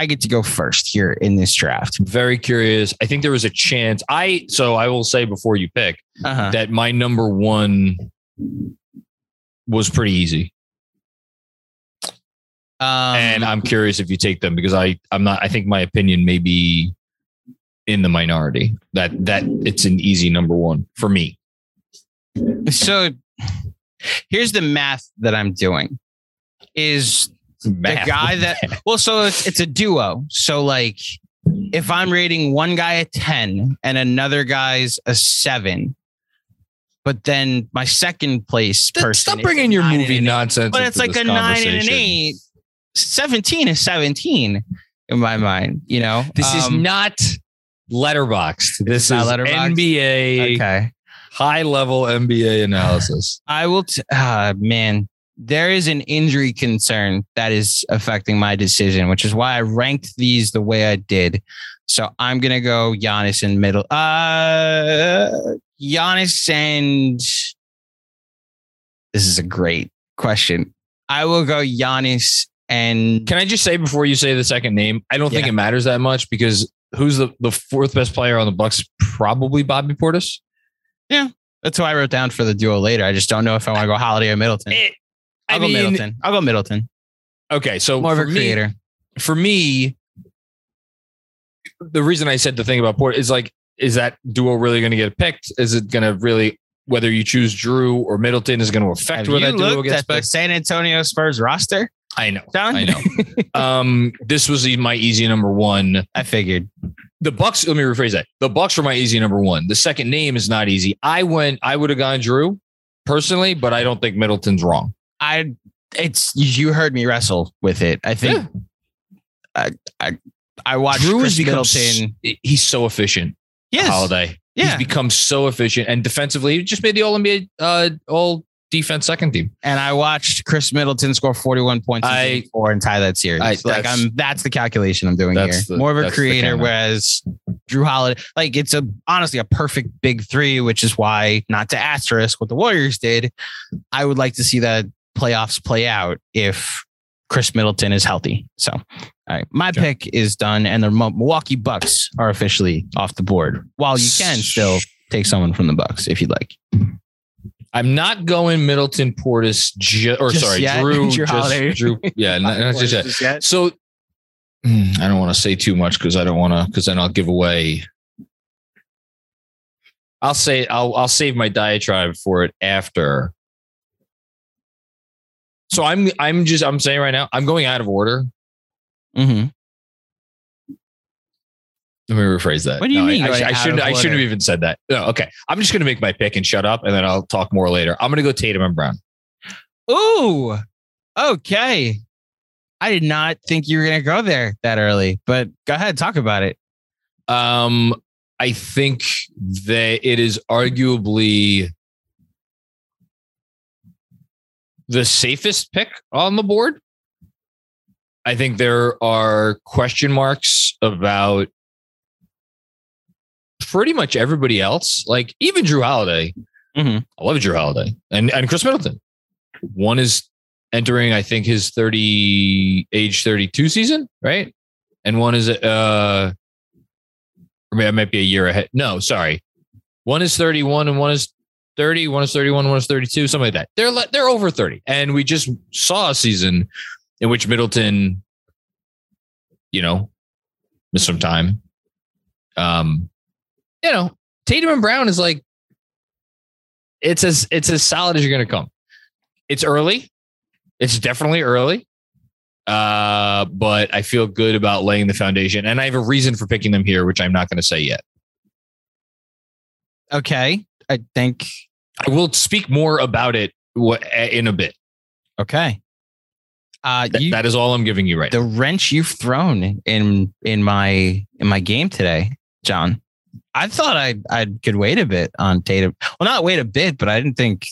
I get to go first here in this draft. Very curious. I think there was a chance. I so I will say before you pick Uh-huh. that my number one was pretty easy, Um, and I'm curious if you take them because I I'm not. I think my opinion may be in the minority. That that it's an easy number one for me. so here's the math that I'm doing is. The guy that well so it's, it's a duo so like if i'm rating one guy a 10 and another guy's a 7 but then my second place person Stop bringing your movie eight. nonsense. but it's like a 9 and an 8 17 is 17 in my mind you know This is Um, not Letterboxd. This is Letterboxd? NBA okay high level NBA analysis. i will t- uh, man there is an injury concern that is affecting my decision, which is why I ranked these the way I did. So I'm gonna go Giannis in middle. Uh Giannis and this is a great question. I will go Giannis and Can I just say before you say the second name, I don't think it matters that much because who's the, the fourth best player on the Bucks? Probably Bobby Portis. Yeah. That's who I wrote down for the duo later. I just don't know if I want to go Holiday or Middleton. It- I I'll go mean, Middleton. I'll go Middleton. okay, so More of for a me, creator. for me, the reason I said the thing about Portis is like, is that duo really going to get picked? Is it going to really whether you choose Jrue or Middleton is going to affect Have where that duo gets picked? San Antonio Spurs roster? I know, John? I know. um, this was my easy number one. I figured. the Bucks. Let me rephrase that. The Bucks were my easy number one. The second name is not easy. I went. I would have gone Jrue personally, but I don't think Middleton's wrong. I it's you heard me wrestle with it. I think I I I watched Jrue Khris become. Middleton. He's so efficient. Yes. Holiday. Yeah. He's become so efficient and defensively. He just made the All NBA, uh, All Defense second team. And I watched Khris Middleton score 41 points in I- four and tie that series. I- like that's- I'm that's the calculation I'm doing here. The- More of a creator, whereas Jrue Holiday, like it's a honestly a perfect big three, which is why not to asterisk what the Warriors did. I would like to see that playoffs play out if Khris Middleton is healthy. So, all right, my Sure. pick is done, and the Milwaukee Bucks are officially off the board. While you can still take someone from the Bucks if you'd like. I'm not going Middleton, Portis, ju- or Just sorry, yet? Jrue. Just-. Jrue. Yeah, not, not just yet. yet. So Hmm, I don't want to say too much because I don't want to because then I'll give away. I'll say I'll I'll save my diatribe for it after. So I'm I'm just I'm saying right now I'm going out of order. Mm-hmm. Let me rephrase that. What do you No, mean I, sh- I shouldn't. I shouldn't have even said that. No, okay. I'm just going to make my pick and shut up, and then I'll talk more later. I'm going to go Tatum and Brown. Ooh, okay. I did not think you were going to go there that early, but go ahead, and talk about it. Um, I think that it is arguably the safest pick on the board. I think there are question marks about pretty much everybody else. Like even Jrue Holiday. Mhm. I love Jrue Holiday and and Khris Middleton. One is entering, I think, his 30 age 32 season, right? And one is uh or maybe I might be a year ahead. No, sorry. One is 31 and one is 30. One is 31, one is 32, something like that. They're they're over 30. And we just saw a season in which Middleton, you know, missed some time. Um, you know, Tatum and Brown is like it's as it's as solid as you're gonna come. It's early. It's definitely early. Uh, but I feel good about laying the foundation, and I have a reason for picking them here, which I'm not going to say yet. Okay. I think, I will speak more about it in a bit. okay. Uh, Th- you, that is all I'm giving you right. the wrench you've thrown in in my in my game today, John. I thought I I could wait a bit on Tatum. Well, not wait a bit, but I didn't think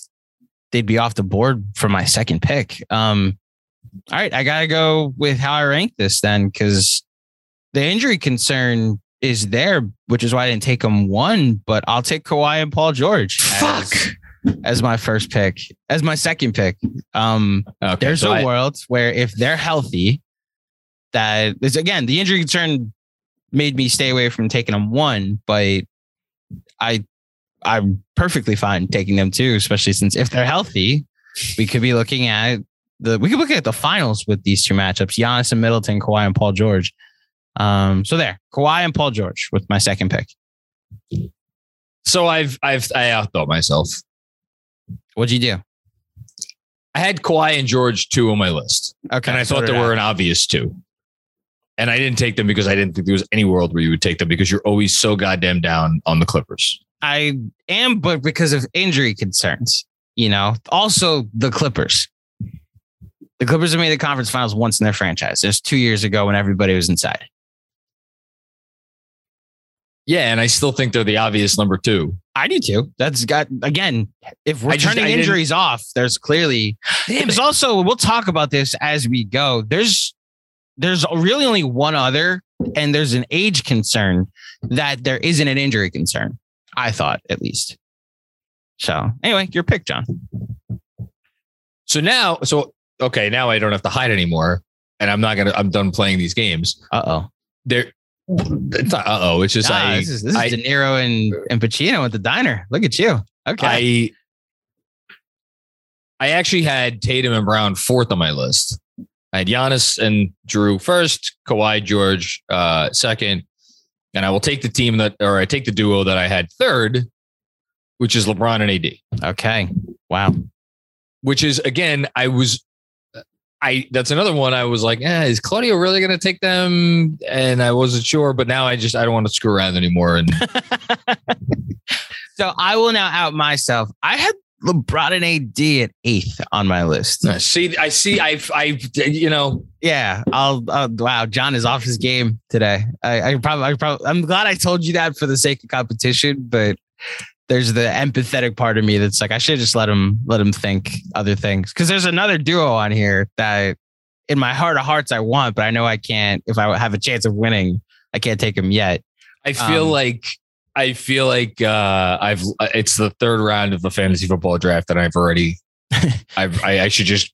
they'd be off the board for my second pick. Um, all right, I gotta go with how I rank this then, because the injury concern is there, which is why I didn't take them one. But I'll take Kawhi and Paul George. Fuck. as, as my first pick, as my second pick. Um, Okay, there's so a I- world where if they're healthy, that is again the injury concern made me stay away from taking them one, but I I'm perfectly fine taking them two, especially since if they're healthy, we could be looking at the we could look at the finals with these two matchups: Giannis and Middleton, Kawhi and Paul George. Um, so there, Kawhi and Paul George with my second pick. So I've I've I outthought myself. What'd you do? I had Kawhi and George two on my list, Okay, and I so thought there were an obvious two. And I didn't take them because I didn't think there was any world where you would take them because you're always so goddamn down on the Clippers. I am, but because of injury concerns, you know. Also, the Clippers. The Clippers have made the conference finals once in their franchise. It was two years ago when everybody was inside. Yeah, and I still think they're the obvious number two. I do too. That's got again. If we're I just- turning didn't- injuries off, there's clearly there's also we'll talk about this as we go. There's there's really only one other, and there's an age concern that there isn't an injury concern. I thought at least. So anyway, your pick, John. So now, so okay, now I don't have to hide anymore, and I'm not gonna. I'm done playing these games. Uh oh. There, it's not. Uh oh. It's just Ah, I. this is, this is I- De Niro and, and Pacino at the diner. Look at you. Okay. I I actually had Tatum and Brown fourth on my list. I had Giannis and Jrue first, Kawhi George uh, second, and I will take the team that, or I take the duo that I had third, which is LeBron and AD. okay. Wow. Which is again, I was, I that's another one. I was like, eh, is Claudio really going to take them? And I wasn't sure, but now I just I don't want to screw around anymore. And So I will now out myself. I had LeBron and AD at eighth on my list. I see, I see, I, I, you know, Yeah, I'll. Uh, wow, John is off his game today. I, I probably, I probably, I'm glad I told you that for the sake of competition, but there's the empathetic part of me that's like, I should just let him, let him think other things. Because there's another duo on here that, in my heart of hearts, I want, but I know I can't. If I have a chance of winning, I can't take him yet. I feel Um, like I feel like uh, I've it's the third round of the fantasy football draft, and I've already I've I, I should just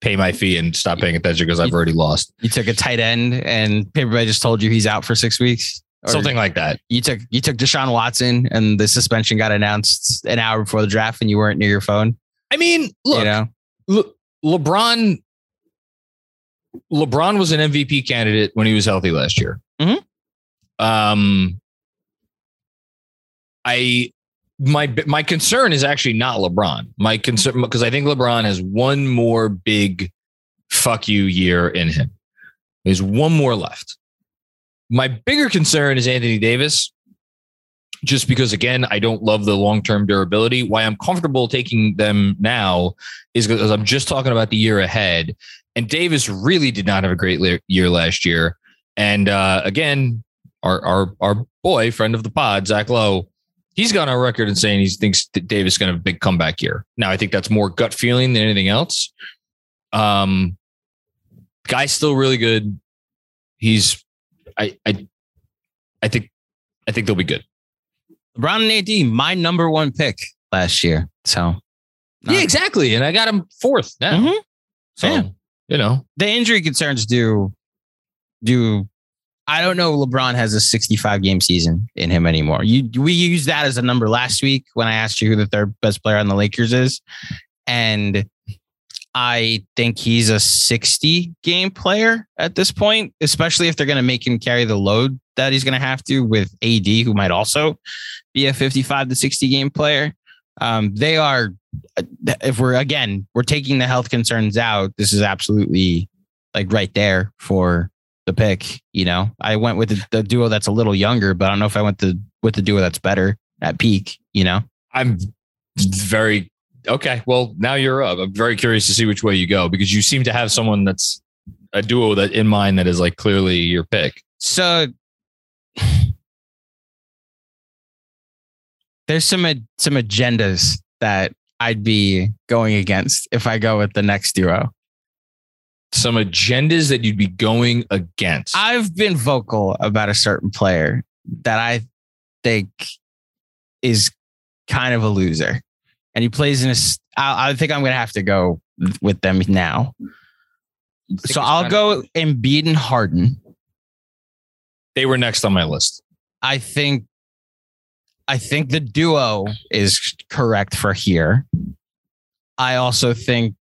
pay my fee and stop paying attention because I've already lost You took a tight end, and everybody just told you he's out for six weeks. Or something like that. You took you took Deshaun Watson, and the suspension got announced an hour before the draft, and you weren't near your phone. I mean, look, you know, Le- LeBron LeBron was an MVP candidate when he was healthy last year. Mhm. Um, I my my concern is actually not LeBron. My concern because I think LeBron has one more big fuck you year in him. There's one more left. My bigger concern is Anthony Davis. Just because, again, I don't love the long term durability. Why I'm comfortable taking them now is because I'm just talking about the year ahead. And Davis really did not have a great year last year. And uh, again, our our our boy, friend of the pod, Zach Lowe, he's gone on record and saying he thinks that Davis is going to have a big comeback year. Now, I think that's more gut feeling than anything else. Um, guy's still really good. He's, I, I, I think, I think they'll be good. LeBron and AD, my number one pick last year. So Yeah, exactly. And I got him fourth now. Mhm. So, Yeah. you know, the injury concerns do do. I don't know. LeBron has a 65 game season in him anymore. You we used that as a number last week when I asked you who the third best player on the Lakers is, and I think he's a 60 game player at this point, especially if they're going to make him carry the load that he's going to have to with AD, who might also be a 55 to 60 game player. Um, they are, if we're again, we're taking the health concerns out, this is absolutely like right there for the pick. You know, I went with the, the duo that's a little younger, but I don't know if I went the, with the duo that's better at peak, you know? I'm very okay. Well, now you're up. I'm very curious to see which way you go because you seem to have someone that's a duo that in mind that is like clearly your pick. So there's some some agendas that I'd be going against if I go with the next duo. Some agendas that you'd be going against. I've been vocal about a certain player that I think is kind of a loser, and he plays in a. I, I think I'm going to have to go with them now. So I'll go Embiid and Harden. They were next on my list. I think I think the duo is correct for here. I also think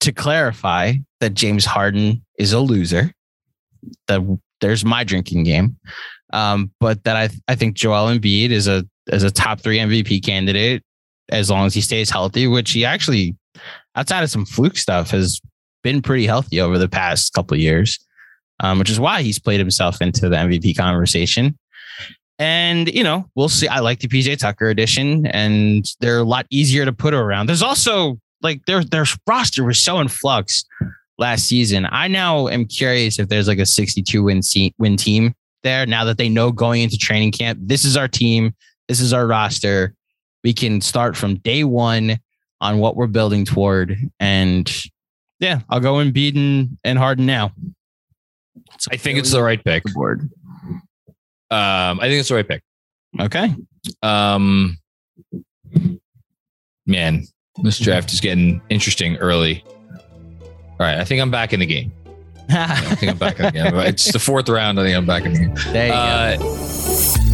to clarify that James Harden is a loser. That there's my drinking game. Um, but that I I think Joel Embiid is a is a top three MVP candidate as long as he stays healthy, which he actually outside of some fluke stuff has been pretty healthy over the past couple years, um, which is why he's played himself into the MVP conversation. And you know, we'll see. I like the PJ Tucker edition, and they're a lot easier to put around. There's also like their their roster was so in flux last season. I now am curious if there's like a 62 win win team there now that they know going into training camp. This is our team. This is our roster. We can start from day one on what we're building toward. And yeah, I'll go Embiid and Harden now. So I think it's the right pick. Board. Um, I think it's the right pick. Okay. Um, man, this draft is getting interesting early. All right, I think I'm back in the game. I think I'm back in the game. It's the fourth round. I think I'm back in the game. There you Uh, go.